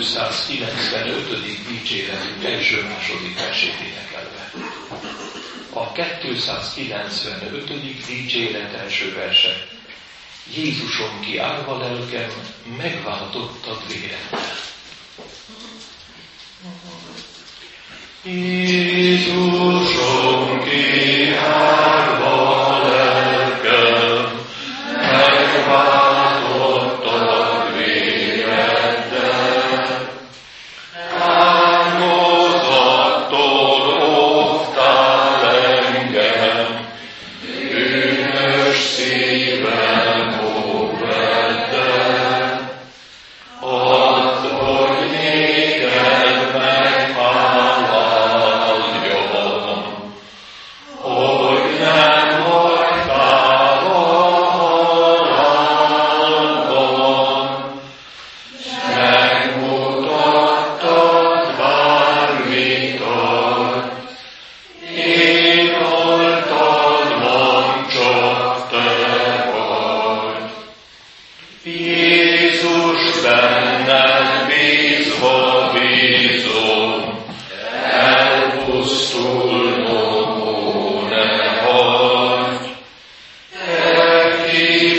dicsérjük Isten a 295. dicséretünk első-második versét énekelve. A 295. dicséret első verse. Jézusom ki árva lelkem, megváltottad vérettel. Jézusom Amen.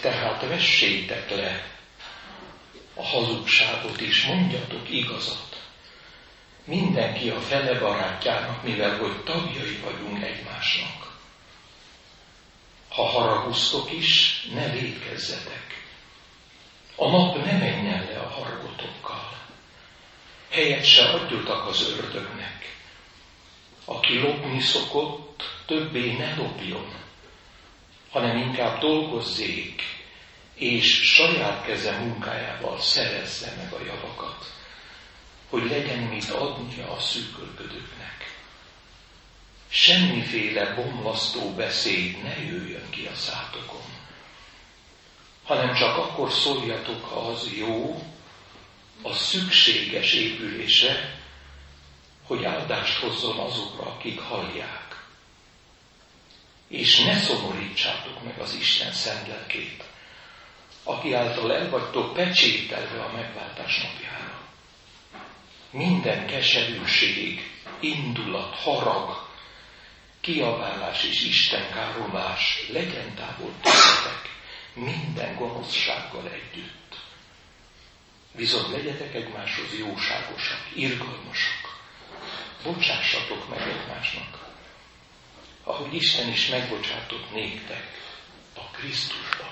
Tehát vessétek le a hazugságot is, mondjatok igazat. Mindenki a fele barátjának, mivel hogy tagjai vagyunk egymásnak. Ha haraguztok is, ne védkezzetek. A nap ne menjen le a hargotokkal. Helyet se adjutak az ördögnek. Aki lopni szokott, többé ne lopjon hanem inkább dolgozzék, és saját keze munkájával szerezze meg a javakat, hogy legyen mit adnia a szűkölködőknek. Semmiféle bomlasztó beszéd ne jöjjön ki a szátokon, hanem csak akkor szóljatok, az jó, a szükséges épülése, hogy áldást hozzon azokra, akik hallják és ne szomorítsátok meg az Isten szent lelkét, aki által el vagytok pecsételve a megváltás napjára. Minden keserűség, indulat, harag, kiabálás és Isten káromlás legyen távol tőletek minden gonoszsággal együtt. Viszont legyetek egymáshoz jóságosak, irgalmasak, bocsássatok meg egymásnak, ahogy Isten is megbocsátott néktek a Krisztusban.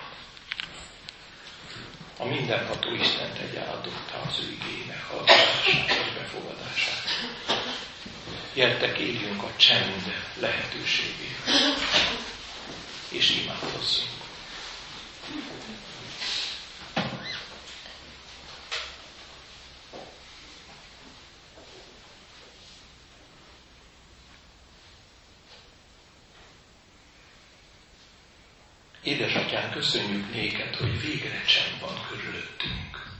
A mindenható Isten tegye áldotta az ő igények hallgatását és befogadását. Gyertek, éljünk a csend lehetőségével, és imádkozzunk. Édesatyán, köszönjük néked, hogy végre csend van körülöttünk.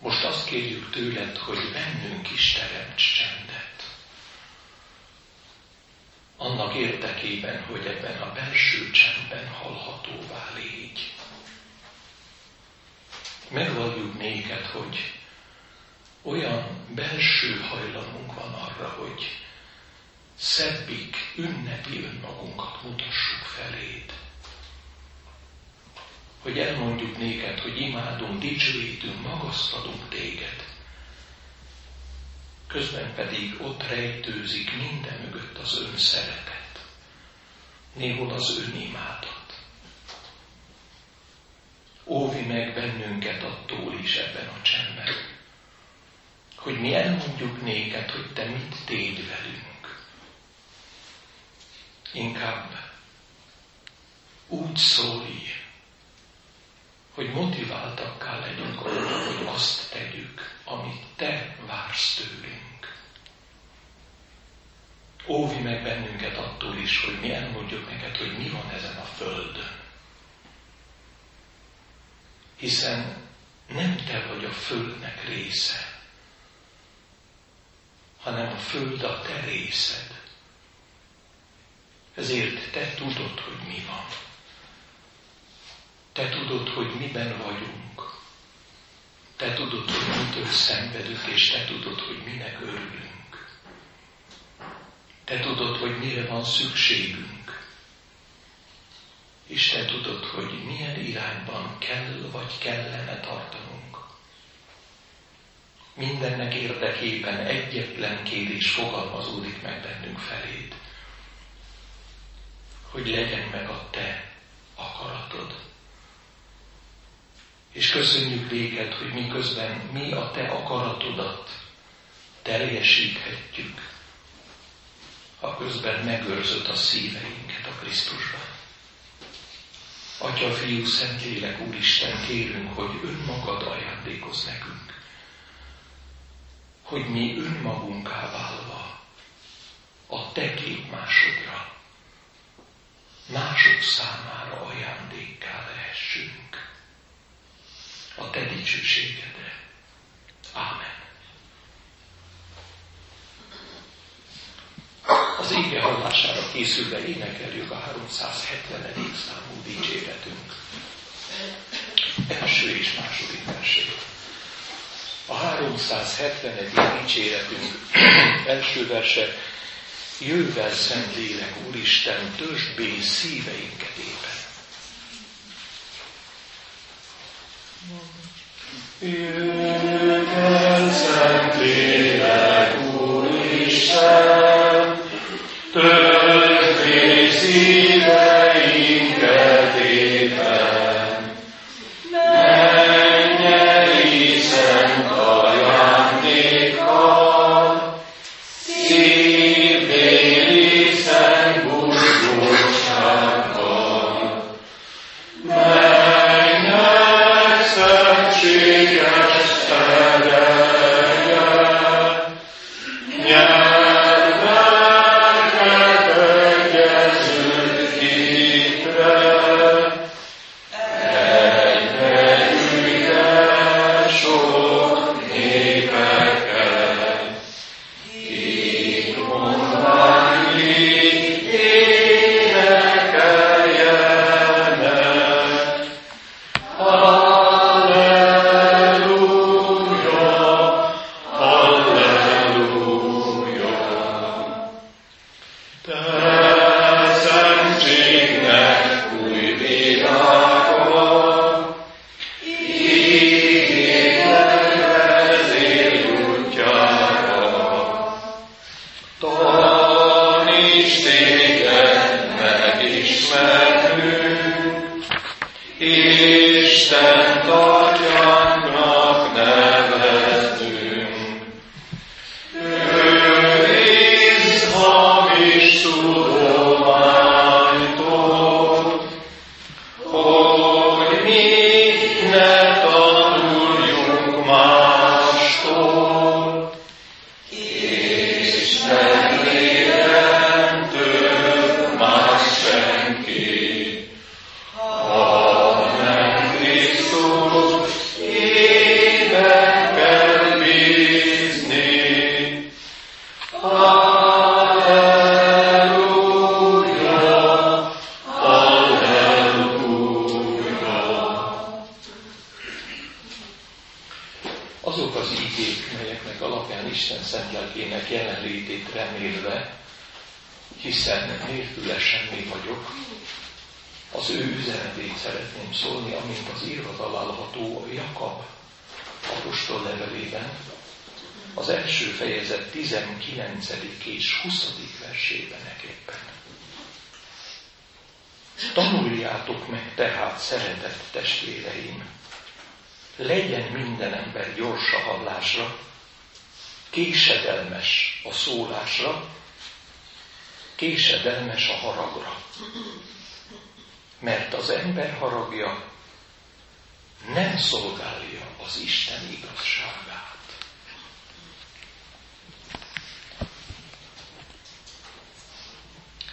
Most azt kérjük tőled, hogy bennünk is teremts csendet. Annak érdekében, hogy ebben a belső csendben hallhatóvá légy. Megvalljuk néked, hogy olyan belső hajlamunk van arra, hogy szebbik, ünnepi önmagunkat mutassuk feléd. Hogy elmondjuk néked, hogy imádunk, dicsőítünk, magasztalunk téged. Közben pedig ott rejtőzik minden mögött az ön szeretet. Néhol az ön imádat. Óvi meg bennünket attól is ebben a csendben, hogy mi elmondjuk néked, hogy te mit tégy velünk inkább úgy szólj, hogy motiváltakká legyünk arra, hogy azt tegyük, amit Te vársz tőlünk. Óvi meg bennünket attól is, hogy mi elmondjuk neked, hogy mi van ezen a földön. Hiszen nem Te vagy a földnek része, hanem a föld a Te részed. Ezért te tudod, hogy mi van. Te tudod, hogy miben vagyunk. Te tudod, hogy mitől szenvedünk, és te tudod, hogy minek örülünk. Te tudod, hogy mire van szükségünk. És te tudod, hogy milyen irányban kell vagy kellene tartanunk. Mindennek érdekében egyetlen kérés fogalmazódik meg bennünk feléd hogy legyen meg a te akaratod. És köszönjük néked, hogy miközben mi a te akaratodat teljesíthetjük, ha közben megőrzött a szíveinket a Krisztusban. Atya, Fiú, Szentlélek, Úristen, kérünk, hogy önmagad ajándékoz nekünk, hogy mi önmagunká válva a te képmásodra mások számára ajándékká lehessünk a Te dicsőségedre. Ámen. Az ége hallására készülve énekeljük a 370. számú dicséretünk. Első és második versét. A 370. dicséretünk első verse Jöjvel Szent Lélek, Úristen, töltsd bé szíveinket éppen. Jöjvel Szent Lélek, Úristen, töltsd bé szíveinket éppen. Mert az ember haragja nem szolgálja az Isten igazságát.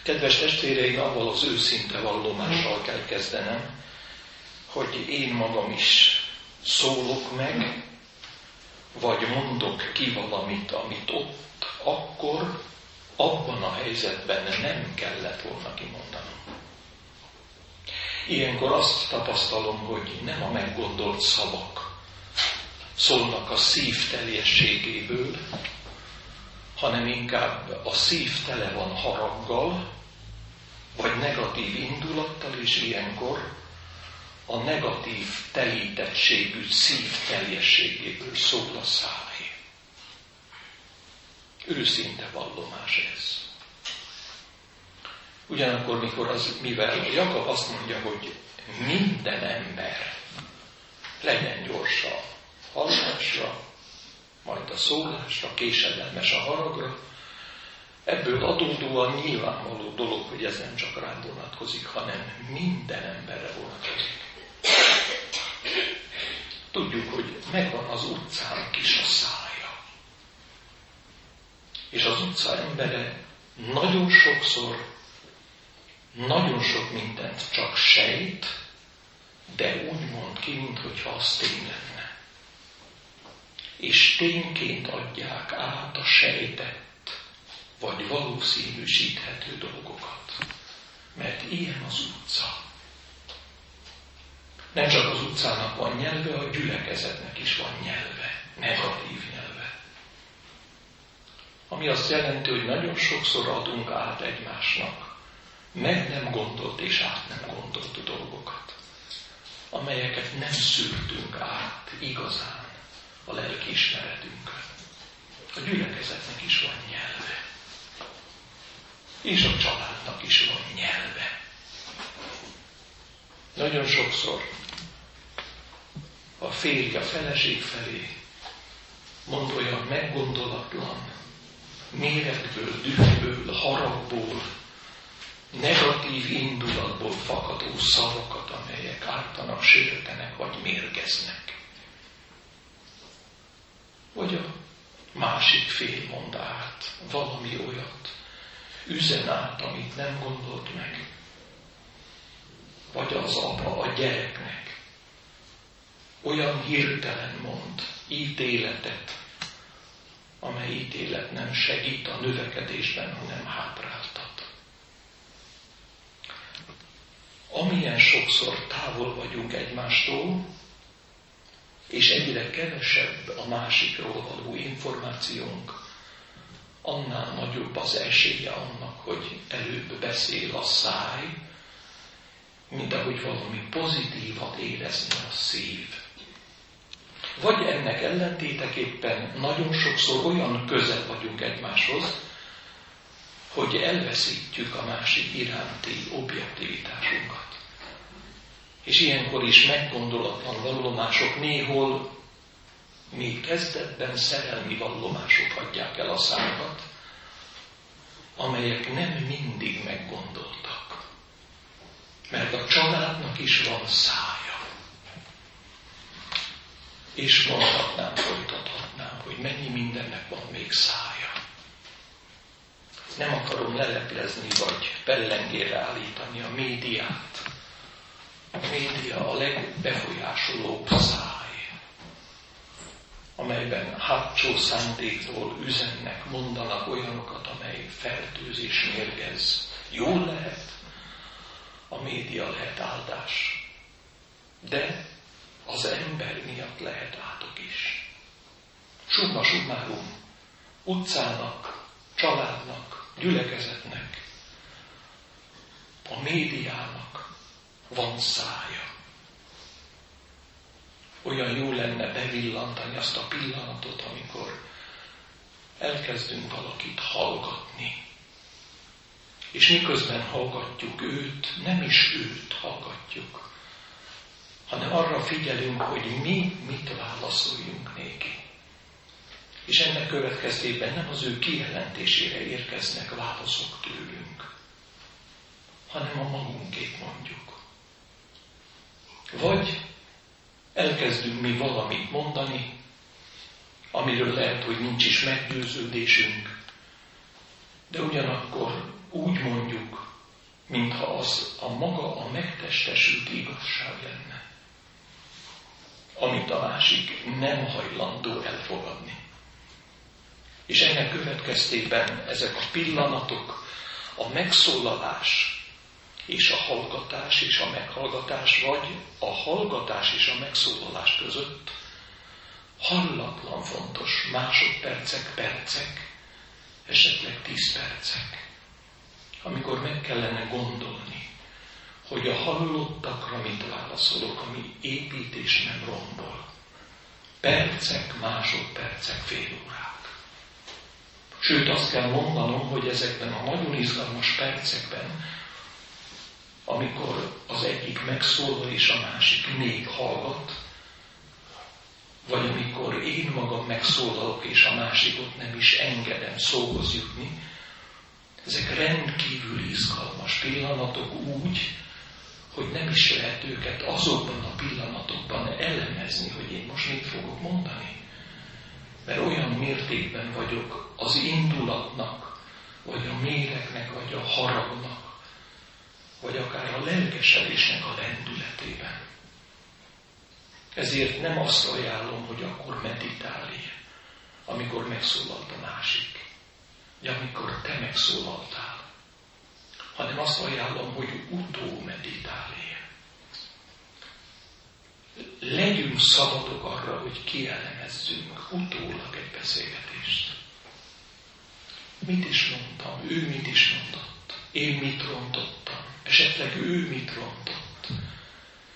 Kedves testvéreim, avval az őszinte vallomással kell kezdenem, hogy én magam is szólok meg, vagy mondok ki valamit, amit ott, akkor, abban a helyzetben nem kellett volna kimondanom. Ilyenkor azt tapasztalom, hogy nem a meggondolt szavak szólnak a szív teljességéből, hanem inkább a szív tele van haraggal, vagy negatív indulattal, és ilyenkor a negatív telítettségű szív teljességéből szól a száj. Őszinte vallomás ez. Ugyanakkor, mikor az, mivel Jakab azt mondja, hogy minden ember legyen gyors a hallásra, majd a szólásra, késedelmes a haragra, ebből adódóan nyilvánvaló dolog, hogy ez nem csak rám vonatkozik, hanem minden emberre vonatkozik. Tudjuk, hogy megvan az utcának is a szája. És az utca embere nagyon sokszor, nagyon sok mindent csak sejt, de úgy mond ki, mintha az tény lenne. És tényként adják át a sejtett, vagy valószínűsíthető dolgokat. Mert ilyen az utca. Nem csak az utcának van nyelve, a gyülekezetnek is van nyelve, negatív nyelve. Ami azt jelenti, hogy nagyon sokszor adunk át egymásnak meg nem gondolt és át nem gondolt dolgokat, amelyeket nem szültünk át igazán a lelki ismeretünkön. A gyülekezetnek is van nyelve. És a családnak is van nyelve. Nagyon sokszor a férj a feleség felé mond olyan meggondolatlan, méretből, dühből, haragból, negatív indulatból fakadó szavakat, amelyek ártanak, sértenek vagy mérgeznek. Vagy a másik fél mond át valami olyat, üzen át, amit nem gondolt meg. Vagy az apa a gyereknek olyan hirtelen mond ítéletet, amely ítélet nem segít a növekedésben, hanem hátráltat. Amilyen sokszor távol vagyunk egymástól, és egyre kevesebb a másikról való információnk, annál nagyobb az esélye annak, hogy előbb beszél a száj, mint ahogy valami pozitívat érezni a szív. Vagy ennek ellentéteképpen nagyon sokszor olyan közel vagyunk egymáshoz, hogy elveszítjük a másik iránti objektivitásunkat. És ilyenkor is meggondolatlan vallomások néhol még kezdetben szerelmi vallomások adják el a számat, amelyek nem mindig meggondoltak. Mert a családnak is van száj. És mondhatnám, folytathatnám, hogy mennyi mindennek van még szája. Nem akarom leleplezni, vagy pellengére állítani a médiát. A média a legbefolyásolóbb száj, amelyben hátsó szándékról üzennek, mondanak olyanokat, amely fertőzés mérgez. Jól lehet, a média lehet áldás. De az ember miatt lehet átok is. summa summarum, utcának, családnak, gyülekezetnek, a médiának van szája. Olyan jó lenne bevillantani azt a pillanatot, amikor elkezdünk valakit hallgatni. És miközben hallgatjuk őt, nem is őt hallgatjuk, hanem arra figyelünk, hogy mi mit válaszoljunk néki. És ennek következtében nem az ő kijelentésére érkeznek válaszok tőlünk, hanem a magunkét mondjuk. Vagy elkezdünk mi valamit mondani, amiről lehet, hogy nincs is meggyőződésünk, de ugyanakkor úgy mondjuk, mintha az a maga a megtestesült igazság lenne, amit a másik nem hajlandó elfogadni. És ennek következtében ezek a pillanatok, a megszólalás és a hallgatás és a meghallgatás, vagy a hallgatás és a megszólalás között hallatlan fontos másodpercek, percek, esetleg tíz percek, amikor meg kellene gondolni, hogy a hallottakra mit válaszolok, ami építés nem rombol. Percek, másodpercek, fél órák. Sőt, azt kell mondanom, hogy ezekben a nagyon izgalmas percekben, amikor az egyik megszólal és a másik még hallgat, vagy amikor én magam megszólalok, és a másikot nem is engedem szóhoz jutni, ezek rendkívül izgalmas pillanatok úgy, hogy nem is lehet őket azokban a pillanatokban elemezni, hogy én most mit fogok mondani. Mert olyan mértékben vagyok az indulatnak, vagy a méregnek, vagy a haragnak, vagy akár a lelkesedésnek a lendületében. Ezért nem azt ajánlom, hogy akkor meditálj, amikor megszólalt a másik, de amikor te megszólaltál, hanem azt ajánlom, hogy utó meditálj. Legyünk szabadok arra, hogy kielemezzünk utólag egy beszélgetést. Mit is mondtam, ő mit is mondott, én mit rontottam, esetleg ő mit rontott.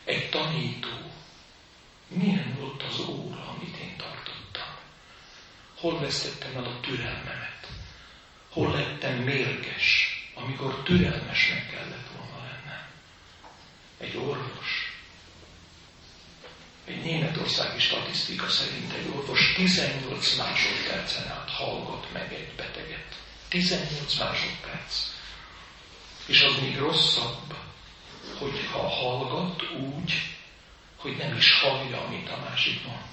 Egy tanító, milyen volt az óra, amit én tartottam? Hol vesztettem el a türelmemet? Hol lettem mérges, amikor türelmesnek kellett volna lennem? Egy orvos. Egy németországi statisztika szerint egy orvos 18 másodpercen át hallgat meg egy beteget. 18 másodperc. És az még rosszabb, hogyha hallgat úgy, hogy nem is hallja, amit a másik mond.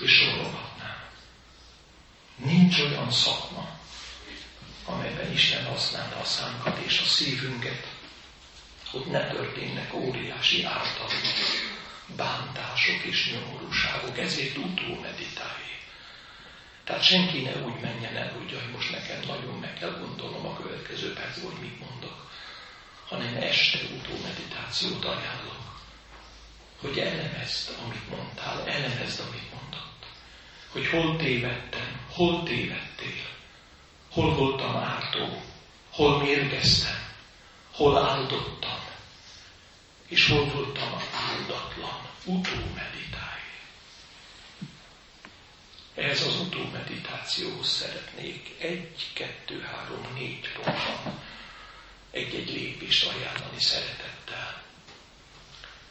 És sorolhatnám. Nincs olyan szakma, amelyben Isten használta a szánkat és a szívünket, hogy ne történnek óriási ártalmak, bántások és nyomorúságok, ezért utó meditálj. Tehát senki ne úgy menjen el, hogy jaj, most nekem nagyon meg kell gondolnom a következő percben, hogy mit mondok, hanem este utó meditációt ajánlok hogy elemezd, amit mondtál, elemezd, amit mondott. Hogy hol tévedtem, hol tévedtél, hol voltam ártó, hol mérgeztem, hol áldottam, és hol voltam áldatlan. Utómeditálj. Ez az utómeditációhoz szeretnék egy, kettő, három, négy pontban egy-egy lépést ajánlani szeretettel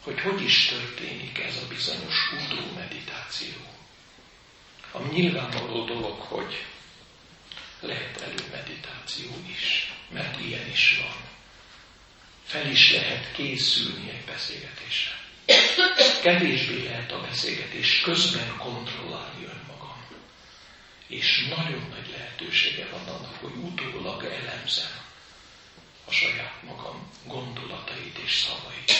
hogy hogy is történik ez a bizonyos udó meditáció. A nyilvánvaló dolog, hogy lehet előmeditáció is, mert ilyen is van. Fel is lehet készülni egy beszélgetésre. Kevésbé lehet a beszélgetés közben kontrollálni. És nagyon nagy lehetősége van annak, hogy utólag elemzem a saját magam gondolatait és szavait.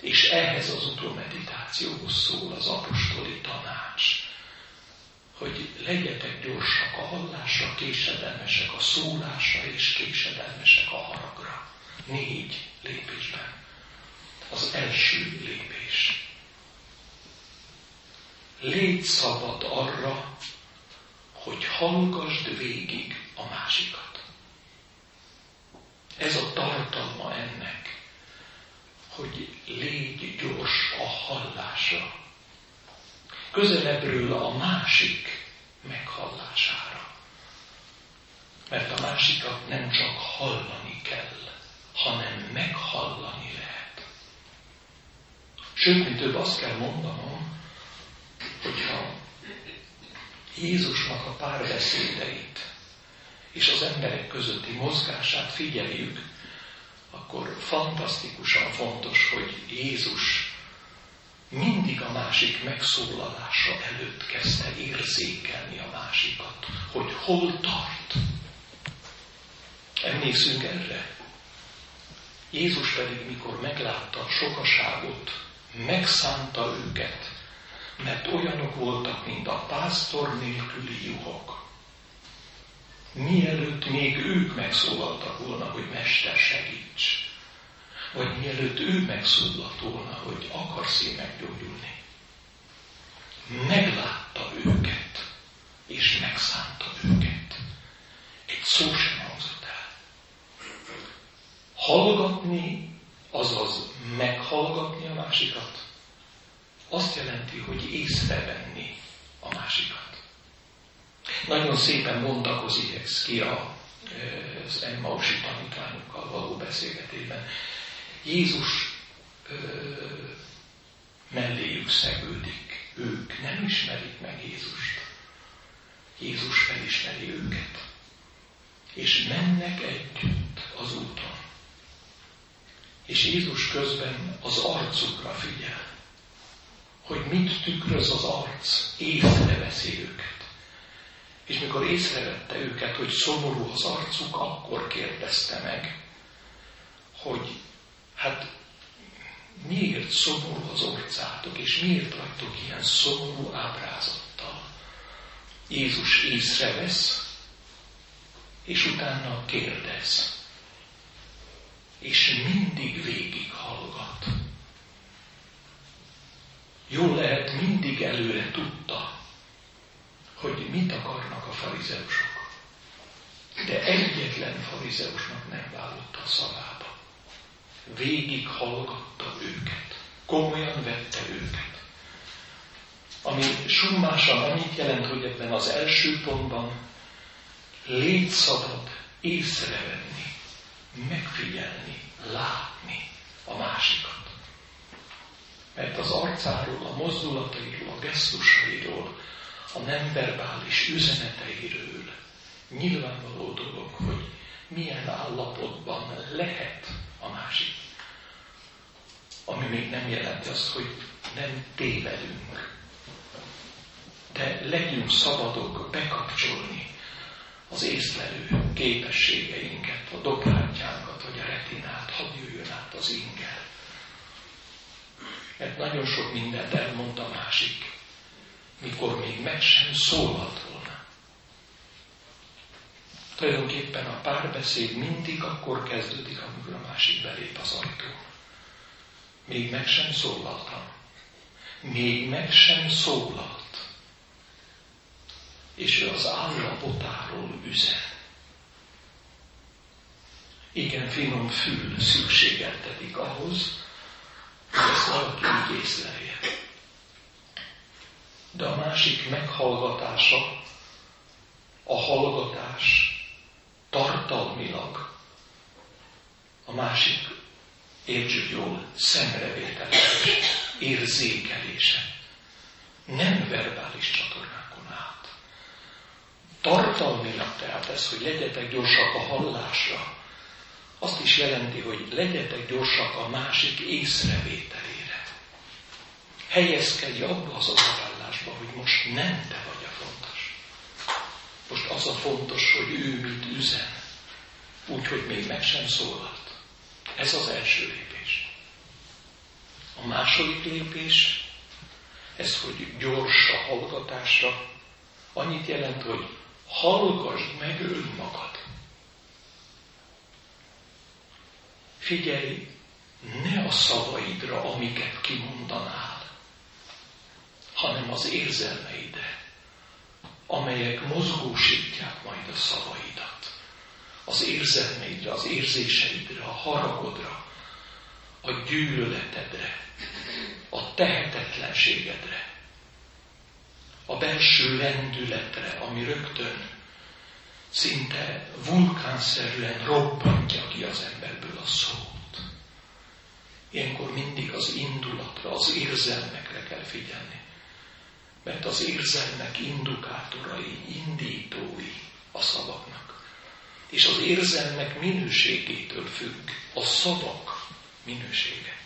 És ehhez az utómeditációhoz szól az apostoli tanács, hogy legyetek gyorsak a hallásra, késedelmesek a szólásra és késedelmesek a haragra. Négy lépésben. Az első lépés. légy szabad arra, hogy hallgasd végig a másikat. Ez a tartalma ennek, hogy légy gyors a hallásra. Közelebbről a másik meghallására. Mert a másikat nem csak hallani kell, hanem meghallani lehet. Sőt, mi több azt kell mondanom, hogyha Jézusnak a párbeszédeit és az emberek közötti mozgását figyeljük, akkor fantasztikusan fontos, hogy Jézus mindig a másik megszólalása előtt kezdte érzékelni a másikat, hogy hol tart. Emlékszünk erre? Jézus pedig, mikor meglátta a sokaságot, megszánta őket, mert olyanok voltak, mint a pásztor nélküli juhok. Mielőtt még ők megszólaltak volna, hogy Mester segíts, vagy mielőtt ő megszólalt volna, hogy akarsz-e meggyógyulni. Meglátta őket, és megszánta őket. Egy szó sem hangzott el. Hallgatni, azaz meghallgatni a másikat, azt jelenti, hogy észrevenni a másikat. Nagyon szépen bontakozik ez ki a, az Emmausi tanítványokkal való beszélgetésben. Jézus melléjük szegődik. Ők nem ismerik meg Jézust. Jézus felismeri őket. És mennek együtt az úton. És Jézus közben az arcukra figyel hogy mit tükröz az arc, észreveszi őket. És mikor észrevette őket, hogy szomorú az arcuk, akkor kérdezte meg, hogy hát miért szomorú az orcátok, és miért vagytok ilyen szomorú ábrázattal. Jézus észrevesz, és utána kérdez. És mindig végig hallgat. Jól lehet, mindig előre tudta, hogy mit akarnak a farizeusok. De egyetlen farizeusnak nem vállotta a szavába. Végig hallgatta őket. Komolyan vette őket. Ami summásan annyit jelent, hogy ebben az első pontban légy szabad észrevenni, megfigyelni, látni a másikat mert az arcáról, a mozdulatairól, a gesztusairól, a nem verbális üzeneteiről nyilvánvaló dolog, hogy milyen állapotban lehet a másik. Ami még nem jelenti azt, hogy nem tévedünk. De legyünk szabadok bekapcsolni az észlelő képességeinket, a doplátjánkat, vagy a retinát, hadd jöjjön át az inger mert nagyon sok mindent elmond a másik, mikor még meg sem szólalt volna. Tulajdonképpen a párbeszéd mindig akkor kezdődik, amikor a másik belép az ajtón. Még meg sem szólaltam. Még meg sem szólalt. És ő az állapotáról üzen. Igen, finom fül szükségeltetik ahhoz, ezt valaki így észlelje. De a másik meghallgatása, a hallgatás tartalmilag a másik, értsük jól, szemrevételése, érzékelése. Nem verbális csatornákon át. Tartalmilag tehát ez, hogy legyetek gyorsak a hallásra, azt is jelenti, hogy legyetek gyorsak a másik észrevételére. Helyezkedj abba az odaállásba, hogy most nem te vagy a fontos. Most az a fontos, hogy ő mit üzen, úgyhogy még meg sem szólalt. Ez az első lépés. A második lépés, ez, hogy gyors a hallgatásra, annyit jelent, hogy hallgassd meg önmagad. Figyelj, ne a szavaidra, amiket kimondanál, hanem az érzelmeidre, amelyek mozgósítják majd a szavaidat. Az érzelmeidre, az érzéseidre, a haragodra, a gyűlöletedre, a tehetetlenségedre, a belső lendületre, ami rögtön szinte vulkánszerűen robbantja ki az emberből a szót. Ilyenkor mindig az indulatra, az érzelmekre kell figyelni. Mert az érzelmek indukátorai, indítói a szavaknak. És az érzelmek minőségétől függ a szavak minősége.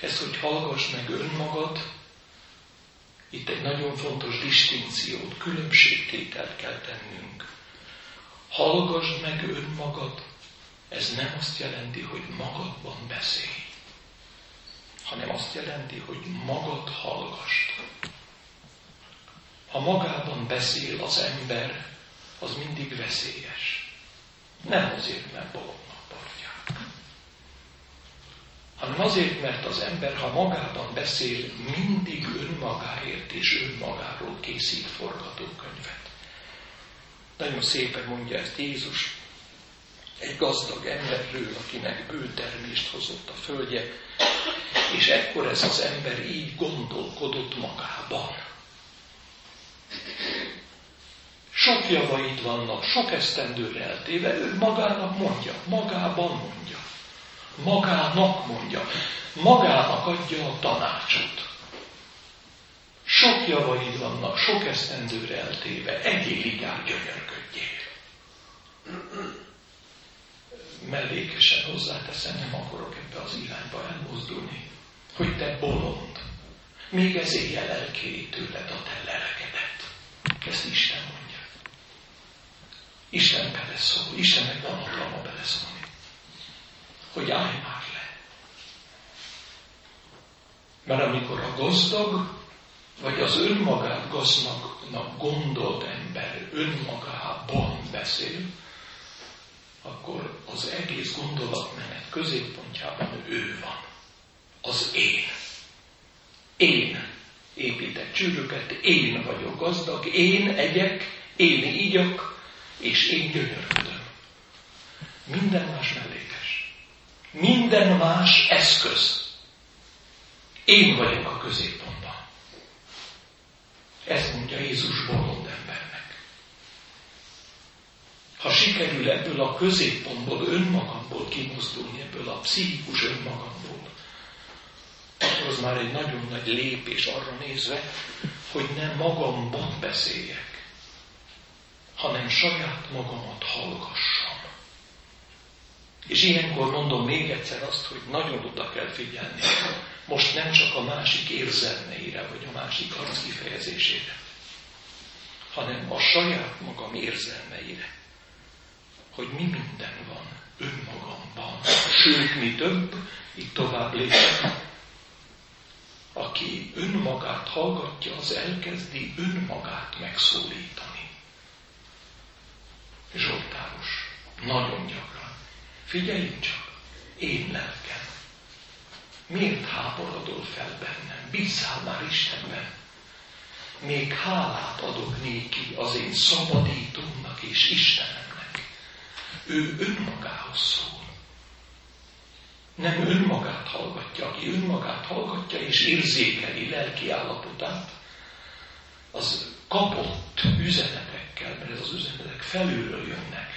Ez, hogy hallgass meg önmagad, itt egy nagyon fontos distinkciót, különbségtételt kell tennünk. Hallgass meg önmagad, ez nem azt jelenti, hogy magadban beszélj, hanem azt jelenti, hogy magad hallgast. Ha magában beszél az ember, az mindig veszélyes. Nem azért, mert bolondnak tartják, hanem azért, mert az ember, ha magában beszél, mindig önmagáért és önmagáról készít forgatókönyvet. Nagyon szépen mondja ezt Jézus, egy gazdag emberről, akinek bő termést hozott a földje, és ekkor ez az ember így gondolkodott magában. Sok javaid vannak, sok esztendőre eltéve, ő magának mondja, magában mondja, magának mondja, magának adja a tanácsot. Sok javaid vannak, sok esztendőre eltéve, egyélig jár gyönyörködjél mellékesen hozzáteszem, nem akarok ebbe az irányba elmozdulni, hogy te bolond, még ez éjjel elkéri tőled a te lelekedet. Ezt Isten mondja. Isten beleszól, Istennek van hatalma beleszólni, hogy állj már le. Mert amikor a gazdag, vagy az önmagát gazdagnak gondolt ember önmagában beszél, akkor az egész gondolatmenet középpontjában ő van. Az én. Én építek csűröket, én vagyok gazdag, én egyek, én ígyak, és én gyönyörködöm. Minden más mellékes. Minden más eszköz. Én vagyok a középpontban. Ezt mondja Jézus bolond ember ha sikerül ebből a középpontból, önmagamból kimozdulni, ebből a pszichikus önmagamból, akkor az már egy nagyon nagy lépés arra nézve, hogy nem magamban beszéljek, hanem saját magamat hallgassam. És ilyenkor mondom még egyszer azt, hogy nagyon oda kell figyelni. Most nem csak a másik érzelmeire, vagy a másik kifejezésére, hanem a saját magam érzelmeire hogy mi minden van önmagamban. Sőt, mi több, itt tovább lépek, aki önmagát hallgatja, az elkezdi önmagát megszólítani. Zsoltáros, nagyon gyakran. Figyeljünk csak, én lelkem. Miért háborodol fel bennem? Bízzál már Istenben. Még hálát adok néki az én szabadítómnak és Istenem ő önmagához szól. Nem önmagát hallgatja, aki önmagát hallgatja és érzékeli lelki állapotát, az kapott üzenetekkel, mert ez az üzenetek felülről jönnek,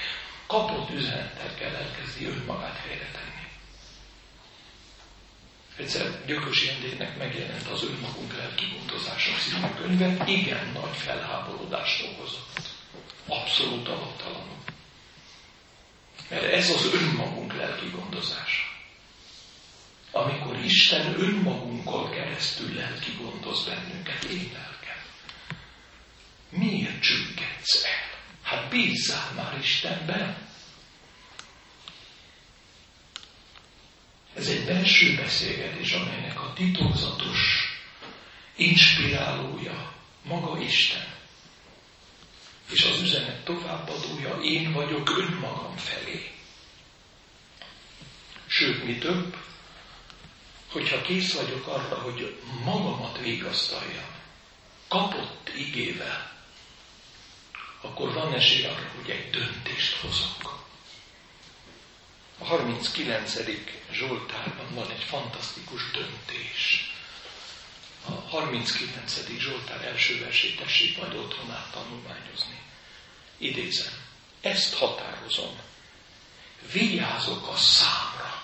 kapott üzenetekkel elkezdi önmagát helyre tenni. Egyszer Gyökös Jendének megjelent az önmagunk lelki gondozása című könyve, igen nagy felháborodást okozott. Abszolút alattalanul. Mert ez az önmagunk lelki gondozása. Amikor Isten önmagunkkal keresztül lelki gondoz bennünket, én lelkem. Miért csüggedsz el? Hát bízzál már Istenben. Ez egy belső beszélgetés, amelynek a titokzatos inspirálója maga Isten és az üzenet továbbadója én vagyok önmagam felé. Sőt, mi több, hogyha kész vagyok arra, hogy magamat vigasztaljam, kapott igével, akkor van esély arra, hogy egy döntést hozok. A 39. Zsoltárban van egy fantasztikus döntés. A 39. Zsoltár első versét tessék majd otthon át tanulmányozni. Idézem, ezt határozom. Vigyázok a számra,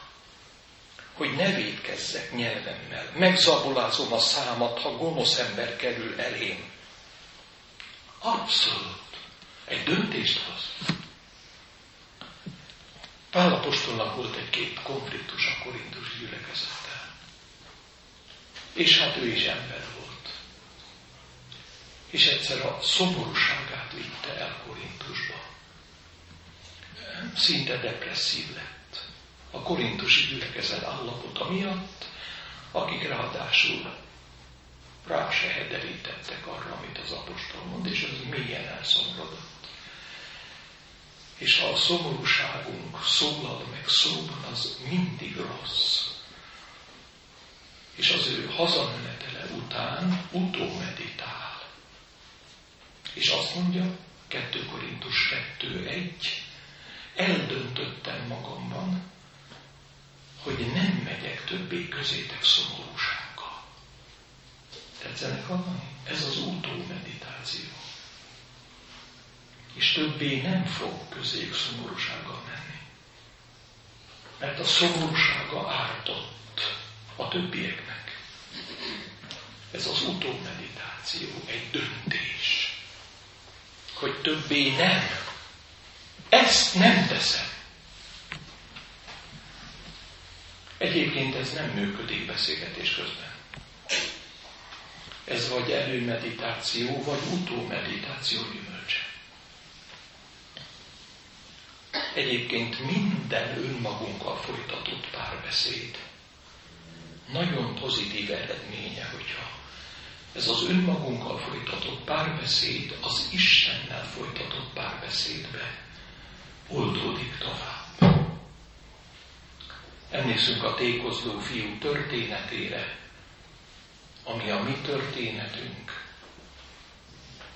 hogy ne védkezzek nyelvemmel. Megzabolázom a számat, ha gonosz ember kerül elém. Abszolút. Egy döntést hoz. Pálapostolnak volt egy-két konfliktus a korintus gyülekezettel. És hát ő is ember volt. És egyszer a szomorúságát vitte el Korintusba. Szinte depresszív lett. A korintusi gyülekezet állapota miatt, akik ráadásul rá se hederítettek arra, amit az apostol mond, és az mélyen elszomorodott. És a szomorúságunk szólal meg szóban, az mindig rossz. És az ő hazamenetele után utómeditál. És azt mondja, 2 Korintus 2.1, eldöntöttem magamban, hogy nem megyek többé közétek szomorúsággal. Tetszenek hallani? Ez az utómeditáció és többé nem fog közéjük szomorúsággal menni. Mert a szomorúsága ártott a többieknek. Ez az utómeditáció, egy döntés, hogy többé nem. Ezt nem teszem. Egyébként ez nem működik beszélgetés közben. Ez vagy előmeditáció, vagy utómeditáció gyümölcse. Egyébként minden önmagunkkal folytatott párbeszéd nagyon pozitív eredménye, hogyha ez az önmagunkkal folytatott párbeszéd az Istennel folytatott párbeszédbe oldódik tovább. Emlékszünk a tékozló fiú történetére, ami a mi történetünk,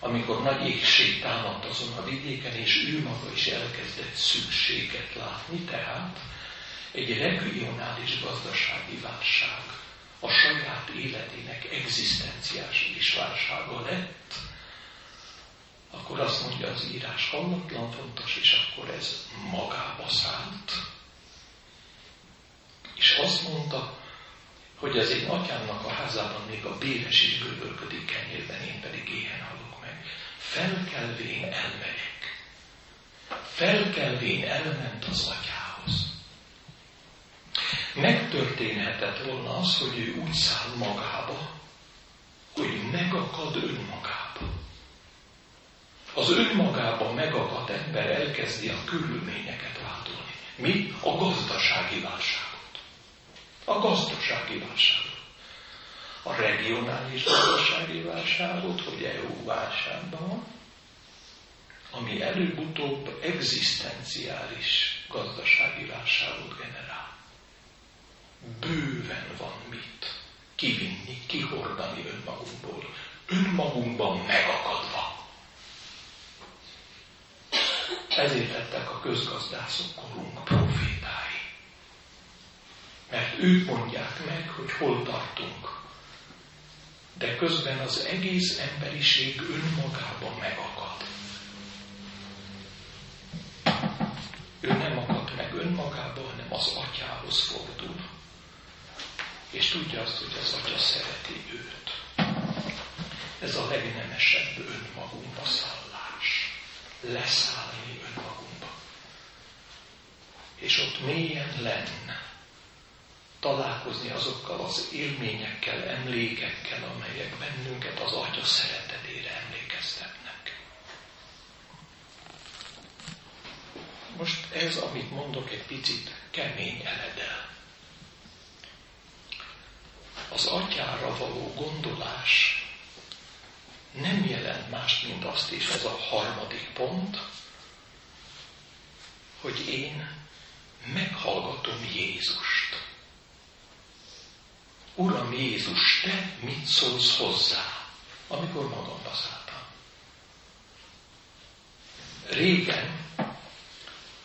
amikor nagy égség támadt azon a vidéken, és ő maga is elkezdett szükséget látni, tehát egy regionális gazdasági válság, a saját életének egzisztenciális válsága lett, akkor azt mondja az írás hallatlan fontos, és akkor ez magába szállt. És azt mondta, hogy az én atyámnak a házában még a béres is bővölködik kenyérben, én pedig éhen halok. Felkelvén elmegyek. Felkelvén elment az atyához. Megtörténhetett volna az, hogy ő úgy száll magába, hogy megakad önmagába. Az önmagában megakadt ember elkezdi a körülményeket váltani. Mi? A gazdasági válság a gazdasági válságot. A regionális gazdasági válságot, hogy EU válságban van, ami előbb-utóbb egzisztenciális gazdasági válságot generál. Bőven van mit kivinni, kihordani önmagunkból, önmagunkban megakadva. Ezért lettek a közgazdászok korunk profétái. Mert ők mondják meg, hogy hol tartunk. De közben az egész emberiség önmagában megakad. Ő nem akad meg önmagában, hanem az atyához fordul. És tudja azt, hogy az atya szereti őt. Ez a legnemesebb önmagunkba szállás. Leszállni önmagunkba. És ott mélyen lenne találkozni azokkal az élményekkel, emlékekkel, amelyek bennünket az Atya szeretetére emlékeztetnek. Most ez, amit mondok, egy picit kemény eledel. Az atyára való gondolás nem jelent más, mint azt is, ez a harmadik pont, hogy én meghallgatom Jézust Uram Jézus, te mit szólsz hozzá, amikor magamra szálltam? Régen,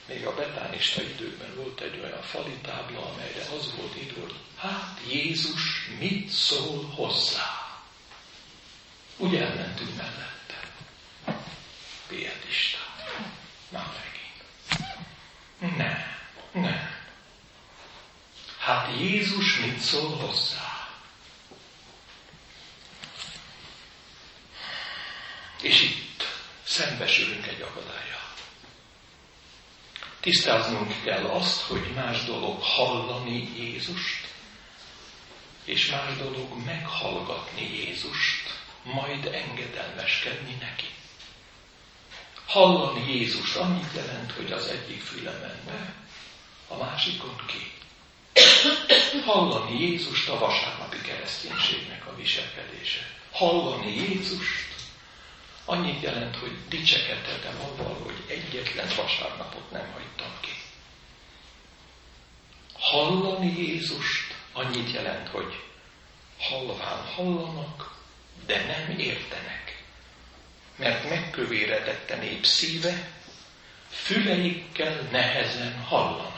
még a betánista időben volt egy olyan fali tábla, amelyre az volt írva, hogy hát Jézus mit szól hozzá? Úgy elmentünk mellette. Pietista. Na megint. Nem, nem. Hát Jézus mit szól hozzá? És itt szembesülünk egy akadályjal. Tisztáznunk kell azt, hogy más dolog hallani Jézust, és más dolog meghallgatni Jézust, majd engedelmeskedni neki. Hallani Jézus annyit jelent, hogy az egyik fülemen be, a másikon ki. Hallani Jézust a vasárnapi kereszténységnek a viselkedése. Hallani Jézust annyit jelent, hogy dicsekedhetem avval, hogy egyetlen vasárnapot nem hagytam ki. Hallani Jézust annyit jelent, hogy halván hallanak, de nem értenek. Mert megkövéredett a nép szíve, füleikkel nehezen hallanak.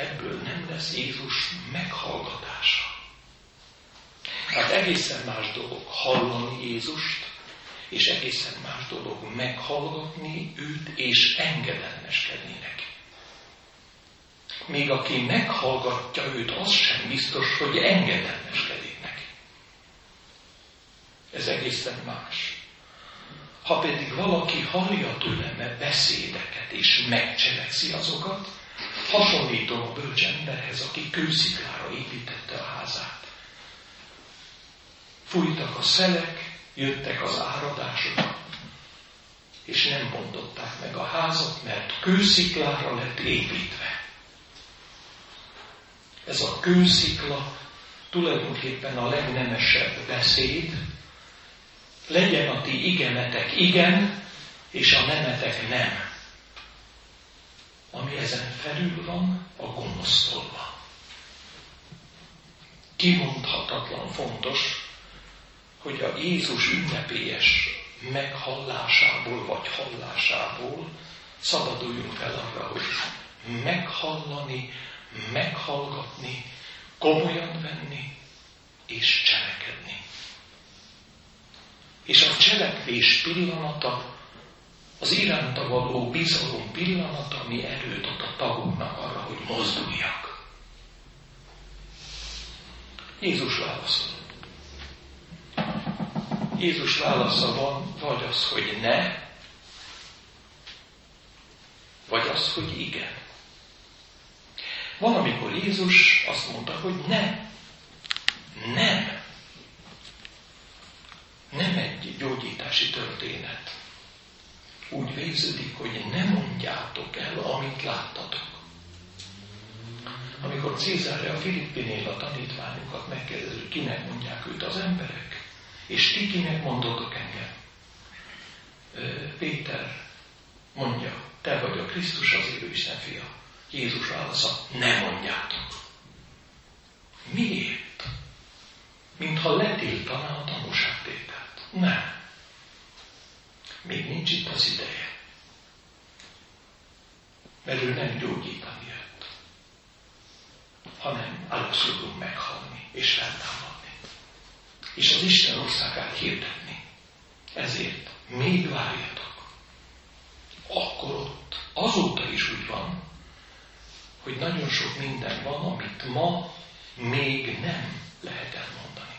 Ebből nem lesz Jézus meghallgatása. Hát egészen más dolog hallani Jézust, és egészen más dolog meghallgatni őt és engedelmeskedni neki. Még aki meghallgatja őt, az sem biztos, hogy engedelmeskedik neki. Ez egészen más. Ha pedig valaki hallja tőlem beszédeket és megcselekszi azokat, hasonlítom a bölcs emberhez, aki kősziklára építette a házát. Fújtak a szelek, jöttek az áradások, és nem mondották meg a házat, mert kősziklára lett építve. Ez a kőszikla tulajdonképpen a legnemesebb beszéd, legyen a ti igenetek igen, és a nemetek nem. Ami ezen felül van, a gonosztól van. Kimondhatatlan fontos, hogy a Jézus ünnepélyes meghallásából vagy hallásából szabaduljunk fel arra, hogy meghallani, meghallgatni, komolyan venni és cselekedni. És a cselekvés pillanata, az iránta való bizalom pillanata, ami erőt ad a tagoknak arra, hogy mozduljak. Jézus válaszol. Jézus válasza van, vagy az, hogy ne, vagy az, hogy igen. Van, amikor Jézus azt mondta, hogy ne, nem. Nem egy gyógyítási történet. Úgy végződik, hogy ne mondjátok el, amit láttatok. Amikor Cézárja a Filippinél a tanítványokat megkérdezi, kinek mondják őt az emberek, és ti kinek mondotok engem? Péter mondja, te vagy a Krisztus az élő Isten fia. Jézus válasza, ne mondjátok. Miért? Mintha letiltaná a tanúságtételt. Nem. Még nincs itt az ideje. Mert ő nem gyógyítani jött, hanem először meghalni és feltámadni és az Isten országát hirdetni. Ezért még várjatok. Akkor ott azóta is úgy van, hogy nagyon sok minden van, amit ma még nem lehet elmondani.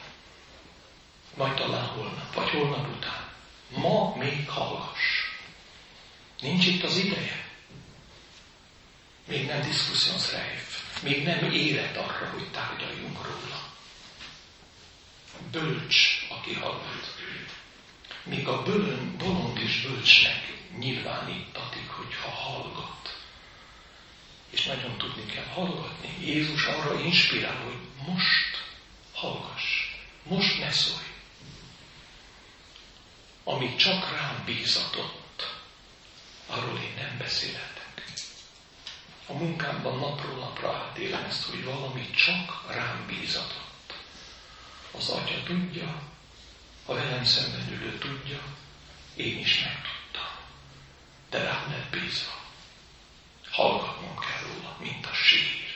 Majd talán holnap, vagy holnap után. Ma még hallgass. Nincs itt az ideje. Még nem diskussionsreif. Még nem élet arra, hogy tárgyaljunk róla bölcs, aki hallgat. Míg a bölön, bolond is bölcsnek nyilvánítatik, hogyha hallgat. És nagyon tudni kell hallgatni. Jézus arra inspirál, hogy most hallgass, most ne szólj. Ami csak rám bízatott, arról én nem beszélhetek. A munkámban napról napra átélem ezt, hogy valami csak rám bízatott. Az Atya tudja, a velem szemben ülő tudja, én is megtudtam. De rám lett bízva. Hallgatnom kell róla, mint a sír.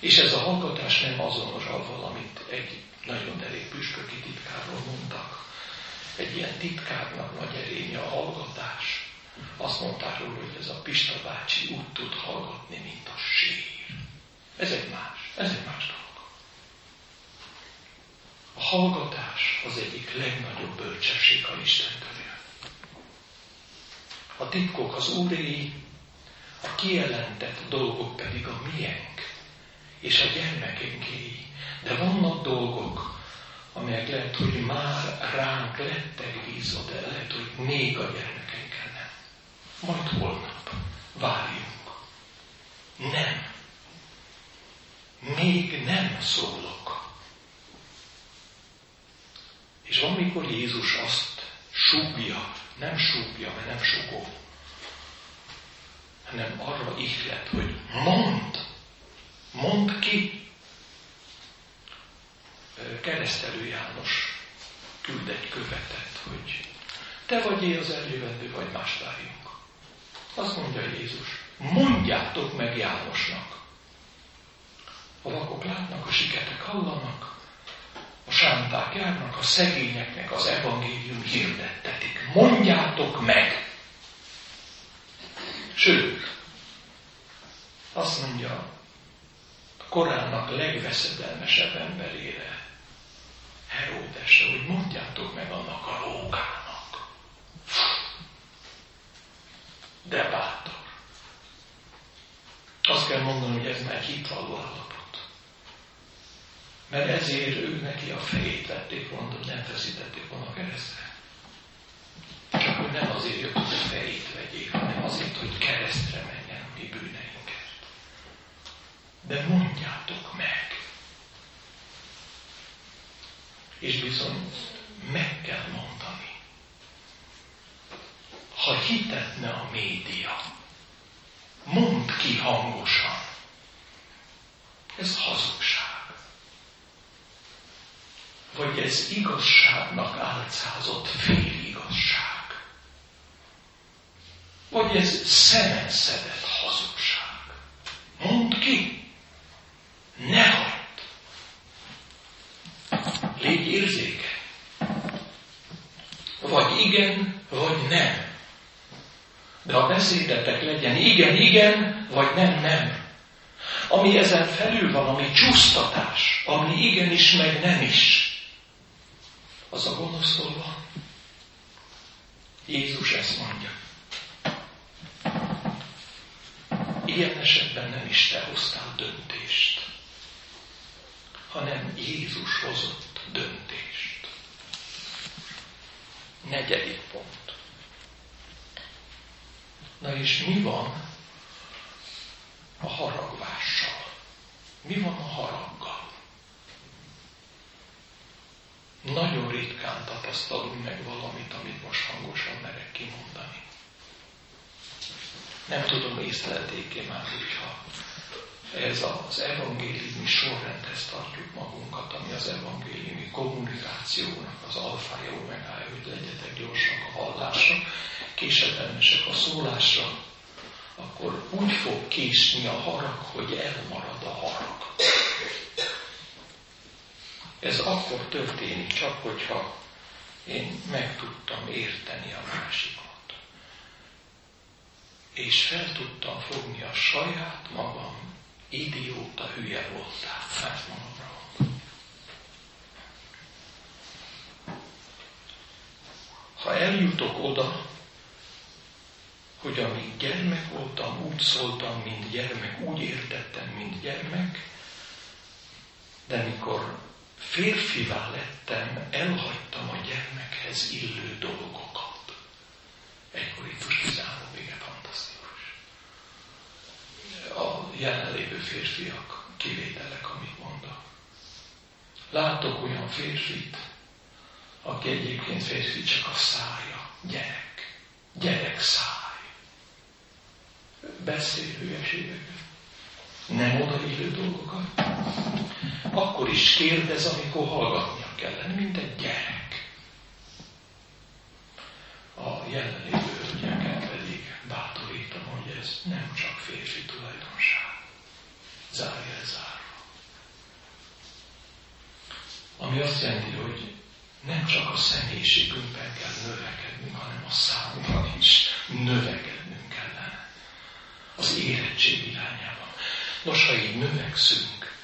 És ez a hallgatás nem azonos avval, amit egy nagyon derék püspöki titkárról mondtak. Egy ilyen titkárnak nagy erénye a hallgatás. Azt mondták róla, hogy ez a Pista bácsi úgy tud hallgatni, mint a sír. Ez egy más, ez egy más dolog. A hallgatás az egyik legnagyobb bölcsesség a Isten. A titkok az úréi, a kijelentett dolgok pedig a miénk és a gyermekenkéi. De vannak dolgok, amelyek lehet, hogy már ránk lettek bízva, de lehet, hogy még a gyermekeinkkel nem. Majd holnap várjunk. Nem. Még nem szólok. És amikor Jézus azt súgja, nem súgja, mert nem sugó, hanem arra ihlet, hogy mondd, mondd ki. Keresztelő János küld egy követet, hogy te vagy én az eljövendő, vagy más várjunk. Azt mondja Jézus, mondjátok meg Jánosnak. A vakok látnak, a siketek hallanak, a sánták járnak, a szegényeknek az evangélium hirdettetik. Mondjátok meg! Sőt, azt mondja korának legveszedelmesebb emberére, Heródesre, hogy mondjátok meg annak a rókának. De bátor. Azt kell mondani, hogy ez már hitvalló állapot. Mert ezért ő neki a fejét vették volna, nem feszítették volna a keresztre. Csak hogy nem azért jött, hogy a fejét vegyék, hanem azért, hogy keresztre menjen mi bűneinket. De mondjátok meg. És bizony meg kell mondani. Ha hitetne a média, mondd ki hangosan. Ez hazugság. Vagy ez igazságnak álcázott féligazság hogy ez szemet szedett hazugság. Mondd ki, ne hagyd. Légy érzéke. Vagy igen, vagy nem. De a beszédetek legyen igen, igen, vagy nem, nem. Ami ezen felül van, ami csúsztatás, ami igenis, meg nem is, az a gonosztól van. Jézus ezt mondja. Ilyen esetben nem is te hoztál döntést, hanem Jézus hozott döntést. Negyedik pont. Na és mi van a haragvással? Mi van a haraggal? Nagyon ritkán tapasztalunk meg valamit, amit most hangosan merek kimondani. Nem tudom, észlelték-e már, hogyha ez az evangéliumi sorrendhez tartjuk magunkat, ami az evangéliumi kommunikációnak az alfája, omegája, hogy legyetek gyorsak a hallásra, késedelmesek a szólásra, akkor úgy fog késni a harag, hogy elmarad a harag. Ez akkor történik csak, hogyha én meg tudtam érteni a másikot és fel tudtam fogni a saját magam idióta hülye voltál. Hát magamra Ha eljutok oda, hogy amíg gyermek voltam, úgy szóltam, mint gyermek, úgy értettem, mint gyermek, de mikor férfivá lettem, elhagytam a gyermekhez illő dolgokat. Egy Korintus 13 a jelenlévő férfiak kivételek, amit mondok. Látok olyan férfit, aki egyébként férfi csak a szája, gyerek, gyerek száj. beszél hülyeségeket, nem odaillő dolgokat, akkor is kérdez, amikor hallgatnia kellene, mint egy gyerek. A jelenlévő hölgyeket pedig bátorítom, hogy ez nem csak férfi tulajdonság. Zárja zárva. Ami azt jelenti, hogy nem csak a személyiségünkben kell növekednünk, hanem a számunkban is növekednünk kellene. Az érettség irányában. Nos, ha így növekszünk,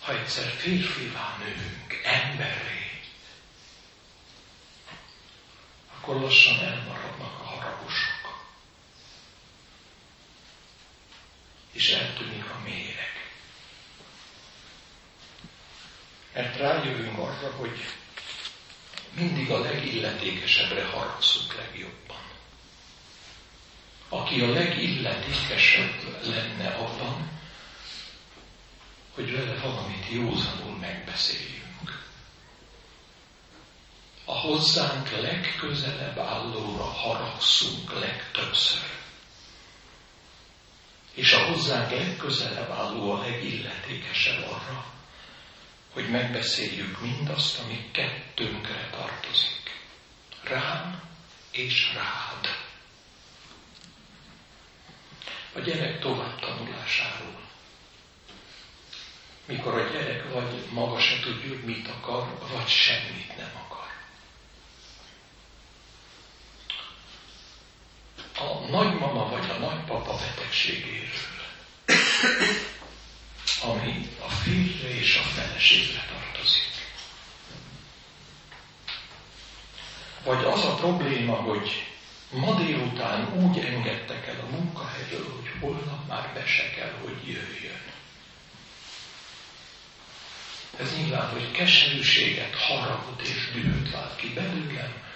ha egyszer férfivá nőünk, emberré, akkor lassan elmaradnak a haragosok. És eltűnik a méreg. Mert rájövünk arra, hogy mindig a legilletékesebbre haragszunk legjobban. Aki a legilletékesebb lenne abban, hogy vele valamit józanul megbeszéljünk. A hozzánk legközelebb állóra haragszunk legtöbbször. És a hozzánk legközelebb álló a legilletékesebb arra, hogy megbeszéljük mindazt, ami kettőnkre tartozik. Rám és rád. A gyerek tovább tanulásáról. Mikor a gyerek vagy maga se tudja, hogy mit akar, vagy semmit nem akar. A nagymama vagy a nagypapa betegségéről ami a férjre és a feleségre tartozik. Vagy az a probléma, hogy ma délután úgy engedtek el a munkahelyről, hogy holnap már be se kell, hogy jöjjön. Ez nyilván, hogy keserűséget, haragot és dühöt vált ki belőlem,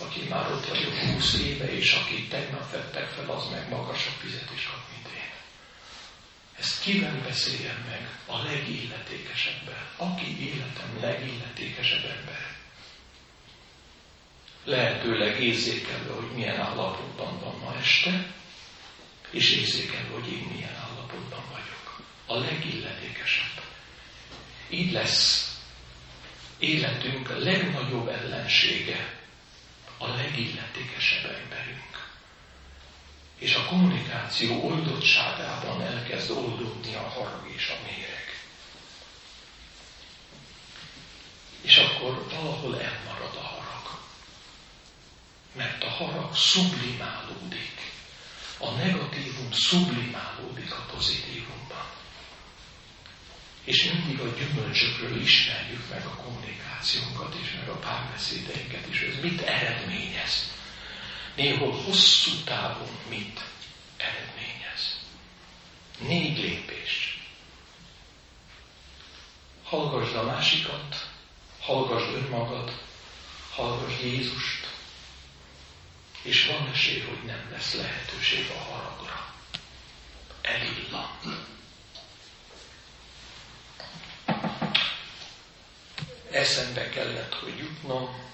aki már ott vagyok 20 éve, és aki tegnap vettek fel, az meg magasabb fizetés kap, mint én. Ezt kivel beszéljen meg? A legilletékesebben. Aki életem legilletékesebb ember. Lehetőleg érzékelve, hogy milyen állapotban van ma este, és érzékelve, hogy én milyen állapotban vagyok. A legilletékesebb. Így lesz életünk legnagyobb ellensége a legilletékesebb emberünk és a kommunikáció oldottságában elkezd oldódni a harag és a méreg. És akkor valahol elmarad a harag. Mert a harag sublimálódik. A negatívum sublimálódik a pozitívumban. És mindig a gyümölcsökről ismerjük meg a kommunikációnkat és meg a párbeszédeinket is. Ez mit eredményez? néhol hosszú távon mit eredményez. Négy lépés. Hallgassd a másikat, hallgassd önmagad, hallgassd Jézust, és van esély, hogy nem lesz lehetőség a haragra. Elillan. Eszembe kellett, hogy jutnom,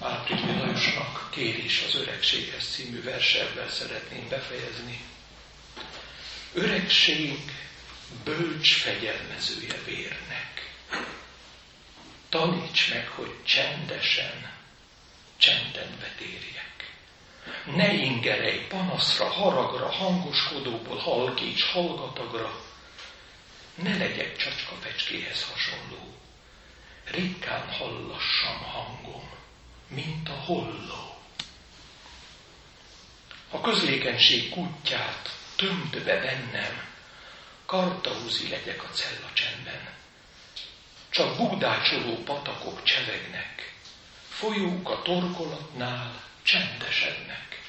Ártügyi Lajosnak Kérés az öregséghez című verservel szeretném befejezni. Öregség bölcs fegyelmezője vérnek. Taníts meg, hogy csendesen, csenden vetérjek. Ne ingerej panaszra, haragra, hangoskodóból halkíts hallgatagra. Ne legyek csacska fecskéhez hasonló. Ritkán hallassam hangom mint a holló. A közlékenység kutyát tömd be bennem, kartauzi legyek a cella csendben. Csak bugdácsoló patakok csevegnek, folyók a torkolatnál csendesednek.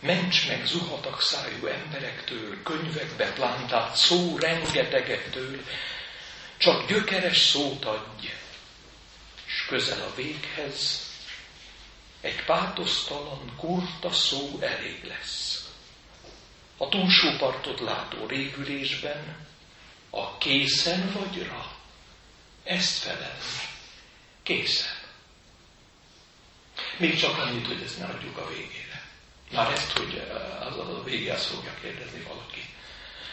Ments meg zuhatak szájú emberektől, könyvekbe plantált szó rengetegektől, csak gyökeres szót adj, közel a véghez, egy pátosztalan, kurta szó elég lesz. A túlsó partot látó révülésben, a készen vagyra, ezt felelni. Készen. Még csak annyit, hogy ezt ne adjuk a végére. Már ezt, hogy az a vége azt fogja kérdezni valaki.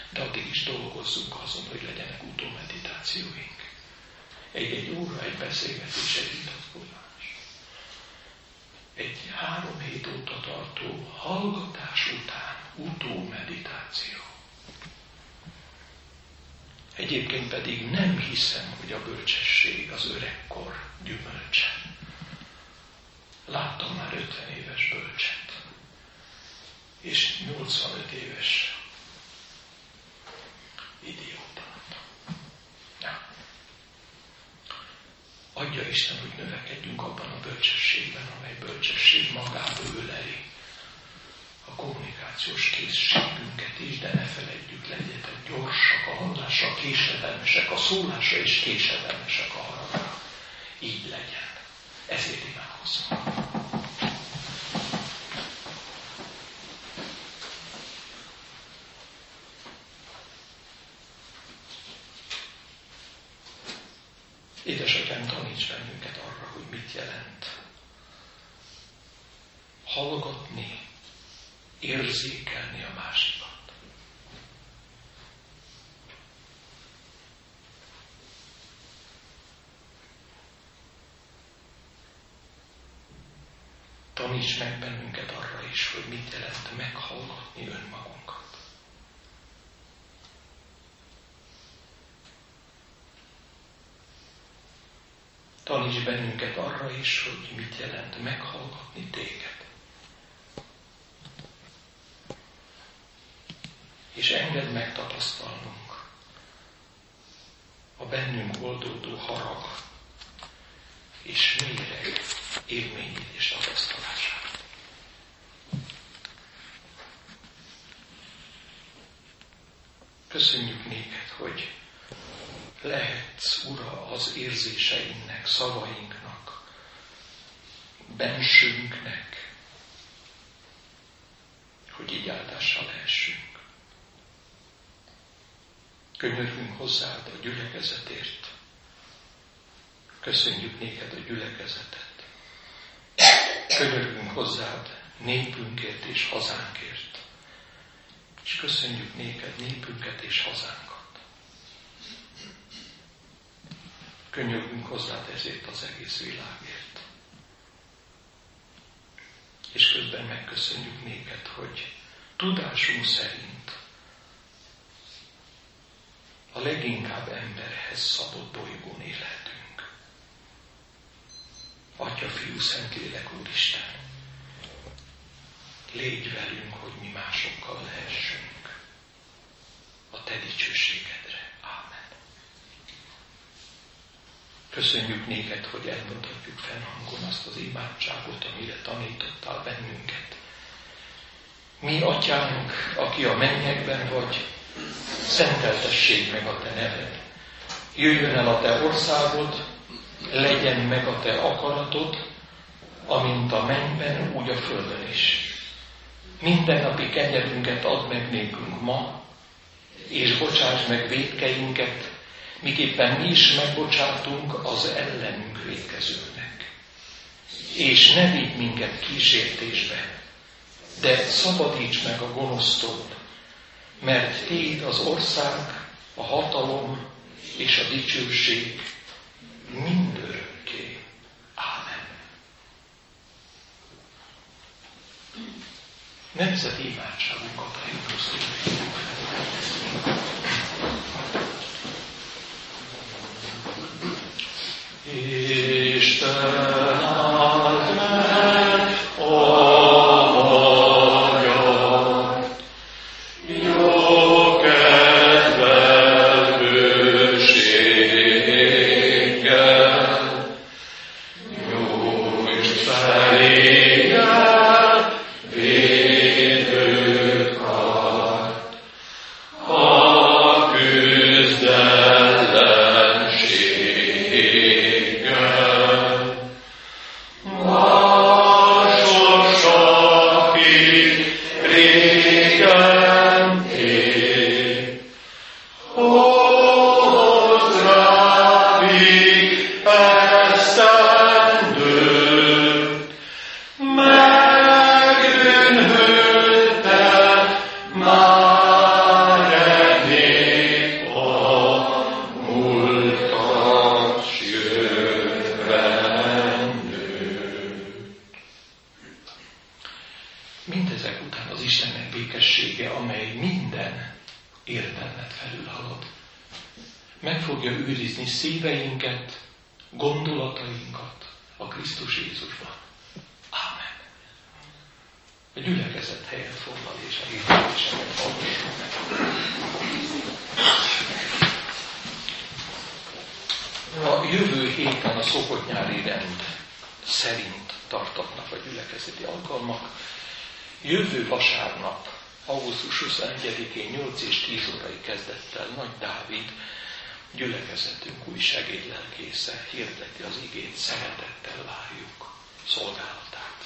De addig is dolgozzunk azon, hogy legyenek utómeditációink. Egy-egy óra, egy beszélgetés, egy vitatkozás. Egy három hét óta tartó hallgatás után utómeditáció. Egyébként pedig nem hiszem, hogy a bölcsesség az öregkor gyümölcse. Láttam már 50 éves bölcset, és 85 éves idiótát. Ja. Adja Isten, hogy növekedjünk abban a bölcsességben, amely bölcsesség magába öleli a kommunikációs készségünket is, de ne felejtjük, legyetek gyorsak a hallásra, késedelmesek a szólásra, és késedelmesek a haragra. Így legyen. Ezért imádkozzunk. Édesatyám, taníts bennünket arra, hogy mit jelent hallgatni, érzékelni a másikat. Taníts meg bennünket arra is, hogy mit jelent meghallgatni önmagunkat. Taníts bennünket arra is, hogy mit jelent meghallgatni téged. és engedd meg tapasztalnunk a bennünk oldódó harag és méreg élményét és tapasztalását. Köszönjük néked, hogy lehetsz, Ura, az érzéseinknek, szavainknak, bensünknek, hogy így áldással lehessünk. Könyörgünk hozzád a gyülekezetért. Köszönjük néked a gyülekezetet. Könyörgünk hozzád népünkért és hazánkért. És köszönjük néked népünket és hazánkat. Könyörgünk hozzád ezért az egész világért. És közben megköszönjük néked, hogy tudásunk szerint a leginkább emberhez szabott bolygón élhetünk. Atya, Fiú, Szentlélek, Úristen, légy velünk, hogy mi másokkal lehessünk a Te dicsőségedre. Ámen. Köszönjük néked, hogy elmondhatjuk fennhangon azt az imádságot, amire tanítottál bennünket. Mi, atyánk, aki a mennyekben vagy, szenteltessék meg a te neved. Jöjjön el a te országod, legyen meg a te akaratod, amint a mennyben, úgy a földön is. Minden napi kenyerünket add meg nékünk ma, és bocsáss meg védkeinket, miképpen mi is megbocsátunk az ellenünk védkezőnek. És ne vigy minket kísértésbe, de szabadíts meg a gonosztól, mert Téd az ország, a hatalom és a dicsőség mindörökké. Ámen. Nemzeti imádságunkat a Isten jövő héten a szokott nyári rend szerint tartatnak a gyülekezeti alkalmak. Jövő vasárnap, augusztus 21-én 8 és 10 órai kezdettel Nagy Dávid gyülekezetünk új segédlelkésze hirdeti az igét, szeretettel várjuk szolgálatát.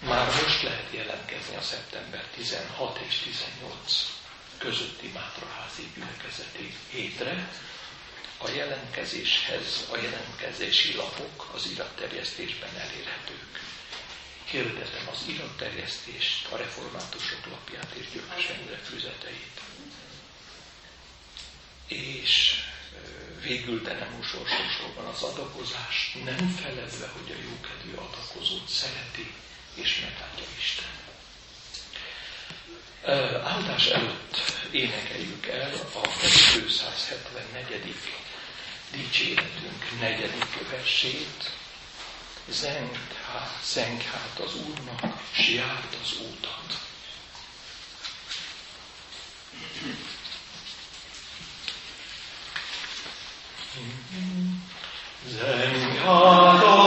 Már most lehet jelentkezni a szeptember 16 és 18 közötti Mátraházi gyülekezeti hétre, a jelentkezéshez a jelentkezési lapok az iratterjesztésben elérhetők. Kérdezem az iratterjesztést, a reformátusok lapját és gyümölcsendre füzeteit. És végül, de nem utolsó sorban az adakozást, nem feledve, hogy a jókedvű adakozót szereti és megállja Isten. Áldás előtt énekeljük el a 274 dicséretünk negyedik versét, zeng hát, zeng hát az Úrnak, s járt az útat. Zeng hát az